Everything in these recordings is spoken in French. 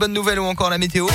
Bonne nouvelle ou encore la météo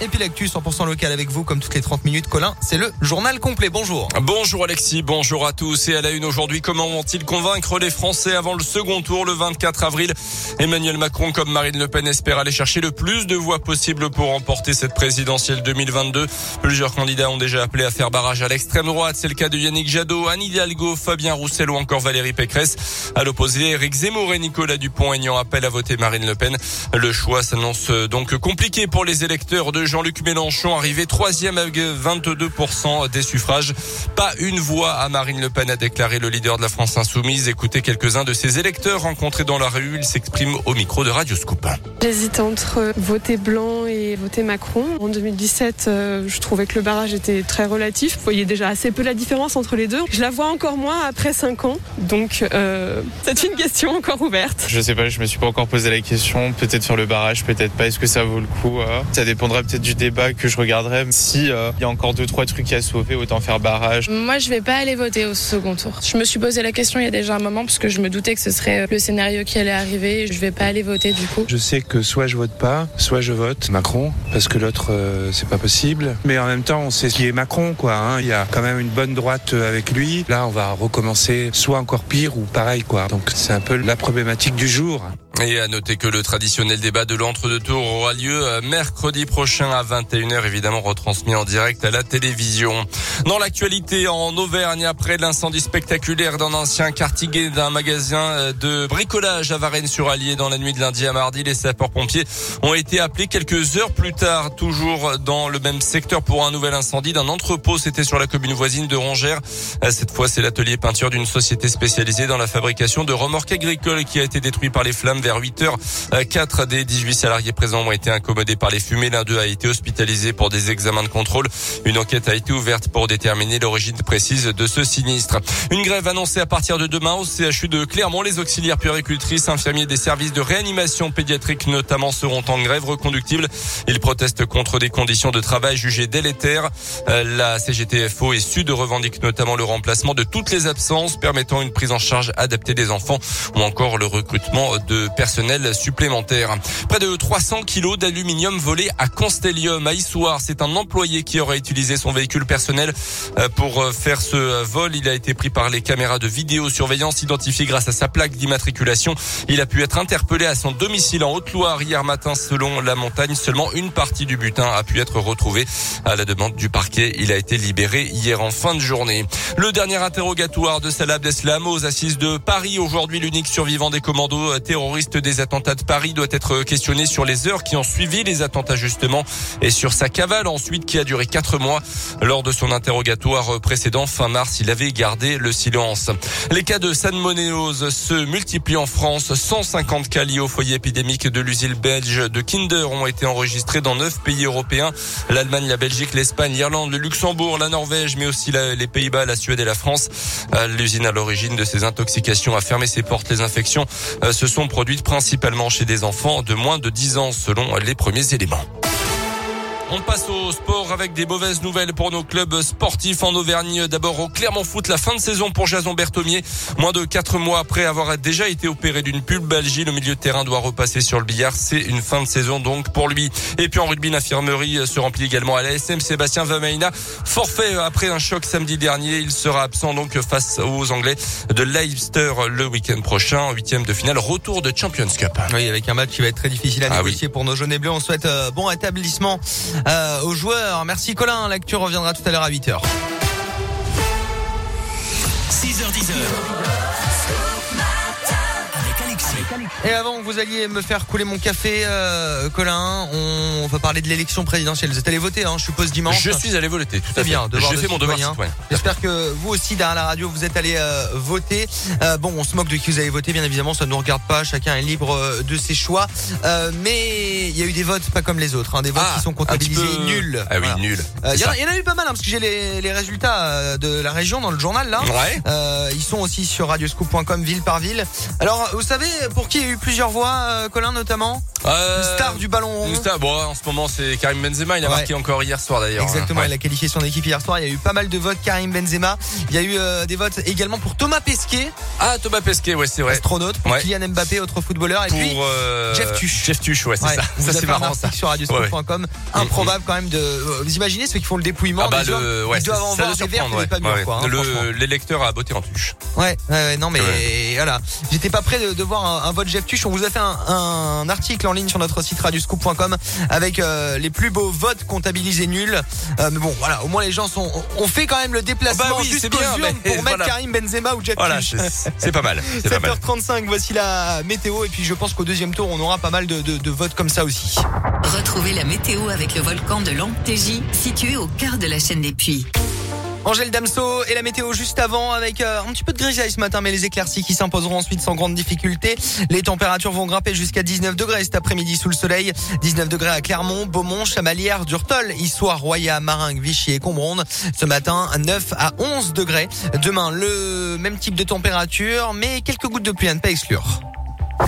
et puis l'actu 100% local avec vous comme toutes les 30 minutes. Colin, c'est le journal complet. Bonjour. Bonjour Alexis, bonjour à tous. Et à la une aujourd'hui, comment vont-ils convaincre les Français avant le second tour le 24 avril? Emmanuel Macron comme Marine Le Pen espère aller chercher le plus de voix possible pour remporter cette présidentielle 2022. Plusieurs candidats ont déjà appelé à faire barrage à l'extrême droite. C'est le cas de Yannick Jadot, Anne Hidalgo, Fabien Roussel ou encore Valérie Pécresse. À l'opposé, Éric Zemmour et Nicolas Dupont-Aignan appellent à voter Marine Le Pen. Le choix s'annonce donc compliqué pour les électeurs de Jean-Luc Mélenchon, arrivé troisième avec 22% des suffrages. Pas une voix à Marine Le Pen, a déclaré le leader de la France Insoumise. Écoutez quelques-uns de ses électeurs rencontrés dans la rue. Il s'exprime au micro de Radio Scoop. J'hésite entre voter blanc et voter Macron. En 2017, euh, je trouvais que le barrage était très relatif. Vous voyez déjà assez peu la différence entre les deux. Je la vois encore moins après 5 ans. Donc, euh, c'est une question encore ouverte. Je sais pas, je me suis pas encore posé la question. Peut-être sur le barrage, peut-être pas. Est-ce que ça vaut le coup euh? Ça dépendra peut-être du débat que je regarderai. Si il y a encore deux trois trucs à sauver, autant faire barrage. Moi, je vais pas aller voter au second tour. Je me suis posé la question il y a déjà un moment parce que je me doutais que ce serait le scénario qui allait arriver. Je vais pas aller voter du coup. Je sais que soit je vote pas, soit je vote Macron parce que l'autre euh, c'est pas possible. Mais en même temps, on sait qui est Macron quoi. Hein. Il y a quand même une bonne droite avec lui. Là, on va recommencer soit encore pire ou pareil quoi. Donc c'est un peu la problématique du jour. Et à noter que le traditionnel débat de l'entre-deux tours aura lieu euh, mercredi prochain à 21h, évidemment retransmis en direct à la télévision. Dans l'actualité, en Auvergne, après l'incendie spectaculaire d'un ancien quartier d'un magasin euh, de bricolage à Varennes-sur-Allier dans la nuit de lundi à mardi, les sapeurs-pompiers ont été appelés quelques heures plus tard, toujours dans le même secteur pour un nouvel incendie d'un entrepôt. C'était sur la commune voisine de Rongères. Euh, cette fois, c'est l'atelier peinture d'une société spécialisée dans la fabrication de remorques agricoles qui a été détruit par les flammes vers 8 heures. 4 des 18 salariés présents ont été incommodés par les fumées. L'un d'eux a été hospitalisé pour des examens de contrôle. Une enquête a été ouverte pour déterminer l'origine précise de ce sinistre. Une grève annoncée à partir de demain au CHU de Clermont. Les auxiliaires puéricultrices, infirmiers des services de réanimation pédiatrique notamment seront en grève reconductible. Ils protestent contre des conditions de travail jugées délétères. Euh, la CGTFO et Sud revendique notamment le remplacement de toutes les absences permettant une prise en charge adaptée des enfants ou encore le recrutement de personnel supplémentaire. Près de 300 kilos d'aluminium volé à Constellium à Issoire. C'est un employé qui aurait utilisé son véhicule personnel euh, pour euh, faire ce vol. Il a été pris par les caméras de vidéosurveillance identifié grâce à sa plaque d'immatriculation. Il a pu être interpellé à son domicile en Haute-Loire hier matin selon la montagne. Seulement une partie du butin a pu être retrouvée à la demande du parquet. Il a été libéré hier en fin de journée. Le dernier interrogatoire de Salah Abdeslam aux assises de Paris. Aujourd'hui, l'unique survivant des commandos terroristes des attentats de Paris doit être questionné sur les heures qui ont suivi les attentats justement et sur sa cavale ensuite qui a duré quatre mois. Lors de son interrogatoire précédent fin mars, il avait gardé le silence. Les cas de salmonellose se multiplient en France. 150 cas liés au foyer épidémique de l'usine belge de Kinder ont été enregistrés dans neuf pays européens. L'Allemagne, la Belgique, l'Espagne, l'Irlande, le Luxembourg, la Norvège, mais aussi les Pays-Bas, la Suède et la France. Euh, l'usine à l'origine de ces intoxications a fermé ses portes. Les infections euh, se sont produites principalement chez des enfants de moins de 10 ans selon les premiers éléments. On passe au sport avec des mauvaises nouvelles pour nos clubs sportifs en Auvergne. D'abord au Clermont Foot, la fin de saison pour Jason Berthomier. Moins de quatre mois après avoir déjà été opéré d'une pulbalgie, le milieu de terrain doit repasser sur le billard. C'est une fin de saison donc pour lui. Et puis en rugby, l'infirmerie se remplit également à l'ASM. Sébastien Vameina, forfait après un choc samedi dernier. Il sera absent donc face aux Anglais de Leicester le week-end prochain. Huitième de finale, retour de Champions Cup. Oui, avec un match qui va être très difficile à ah négocier pour nos jaunes et bleus. On souhaite euh, bon rétablissement euh, aux joueurs. Merci Colin, l'actu reviendra tout à l'heure à 8h. 6h10. Et avant que vous alliez me faire couler mon café, euh, Colin, on va parler de l'élection présidentielle. Vous êtes allé voter, hein, je suppose dimanche. Je suis allé voter, tout à fait. bien. J'ai fait mon devoir J'espère que vous aussi derrière la radio, vous êtes allé euh, voter. Euh, bon, on se moque de qui vous avez voté, bien évidemment, ça ne nous regarde pas. Chacun est libre de ses choix. Mais il y a eu des votes pas comme les autres, hein, des votes Ah, qui sont comptabilisés peu- nuls. Ah oui, Voilà. nul. Euh, Il y, en a- eu pas mal, hein, parce que j'ai les, les résultats de la région dans le journal là. Ouais. Ils sont aussi sur radioscoop.com ville par ville. Alors, vous savez pour qui qui a eu plusieurs voix, euh, Colin notamment? Euh, Une star du ballon rond. une star, bon, en ce moment, c'est Karim Benzema. Il a Ouais. marqué encore hier soir d'ailleurs. Exactement, Ouais. il a qualifié son équipe hier soir. Il y a eu pas mal de votes Karim Benzema. Il y a eu euh, des votes également pour Thomas Pesquet, Ah, Thomas Pesquet, ouais, c'est vrai. astronaute, pour Ouais. Kylian Mbappé, autre footballeur. Et Pour puis, euh, Jeff Tuch. Jeff Tuch, ouais, c'est ça. vous Ça, c'est marrant ça. sur radioscope.com. Improbable quand même de. euh, Vous imaginez ceux qui font le dépouillement Ah bah des le, ouais, Ils doivent en voir des des pas hein, lecteurs à beauté en tuche. Ouais, ouais, ouais, non mais voilà. J'étais pas prêt de, voir un, vote Jeff Tuch. On vous a fait un article en ligne sur notre site radioscoop.com avec euh, les plus beaux votes comptabilisés nuls. Euh, mais bon, voilà, au moins les gens sont ont fait quand même le déplacement Ah bah oui, c'est jusqu'aux bien, urnes mais pour mettre voilà. Karim Benzema ou Jeff Voilà, c'est pas mal. C'est pas mal. 7h35, voici la météo et puis je pense qu'au deuxième tour on aura pas mal de, de- de votes comme ça aussi. Retrouvez la météo avec le volcan de l'Amptégie, situé au cœur de la chaîne des Puys. Angèle Damso et la météo juste avant avec euh, un petit peu de grisaille ce matin mais les éclaircies qui s'imposeront ensuite sans grande difficulté. Les températures vont grimper jusqu'à 19 degrés cet après-midi sous le soleil. 19 degrés à Clermont, Beaumont, Chamalières, Durtol, Issoire, Roya, Maringue, Vichy et Combronde. Ce matin 9 à 11 degrés. Demain le même type de température mais quelques gouttes de pluie à ne pas exclure.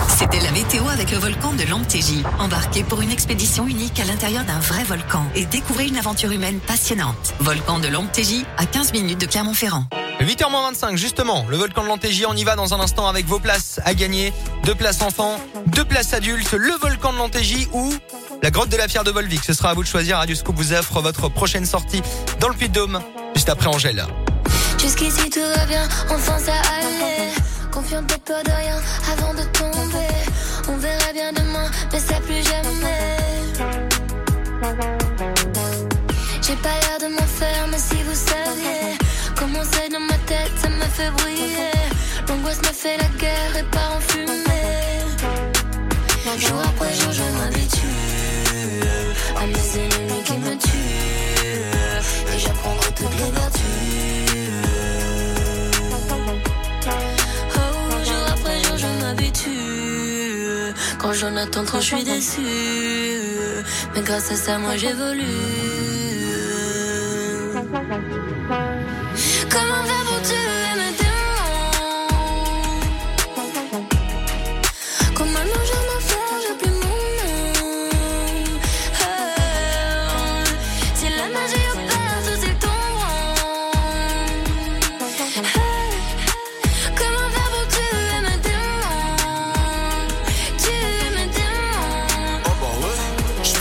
C'était la météo avec le volcan de l'Amptégie. Embarquez pour une expédition unique à l'intérieur d'un vrai volcan et découvrez une aventure humaine passionnante. Volcan de l'Amptégie, à 15 minutes de Clermont-Ferrand. 8h25 justement, le volcan de l'Antégie, on y va dans un instant avec vos places à gagner. Deux places enfants, deux places adultes, le volcan de l'Antégie ou la grotte de la Pierre de Volvic. Ce sera à vous de choisir. Radio Scoop vous offre votre prochaine sortie dans le Puy-de-Dôme, juste après Angèle. Jusqu'ici tout va bien, enfin ça allait. Confiante de peur de rien avant de tomber. On verra bien demain, mais ça plus jamais. J'ai pas l'air de m'en faire, mais si vous saviez comment c'est dans ma tête, ça me fait briller. L'angoisse me fait la guerre et part en fumée. Jour après jour, je m'habitue à mes ennemis j'en attends trop, je suis déçu. Mais grâce à ça, moi j'évolue. Comment faire pour tuer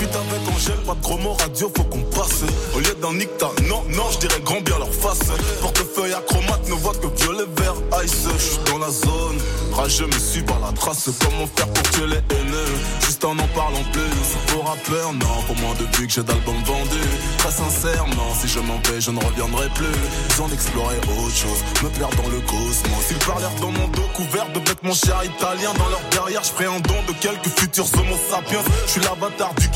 je avec Angèle, pas de gros radio, faut qu'on passe. Au lieu d'un nicta, non, non, je dirais grand bien leur face. Portefeuille acromate ne voit que violet, vert, ice. Je suis dans la zone, rageux me suis par la trace. Comment faire pour tuer les haineux? Juste en en parlant plus. Pour rappeur, non, pour moins de vues que j'ai d'albums vendus. Très sincèrement, si je m'en vais, je ne reviendrai plus. Sans explorer autre chose, me perdre dans le cosmos. Ils parlèrent dans mon dos couvert de vêtements chers italiens. Dans leur derrière, je un don de quelques futurs homo sapiens. Je suis l'avatar du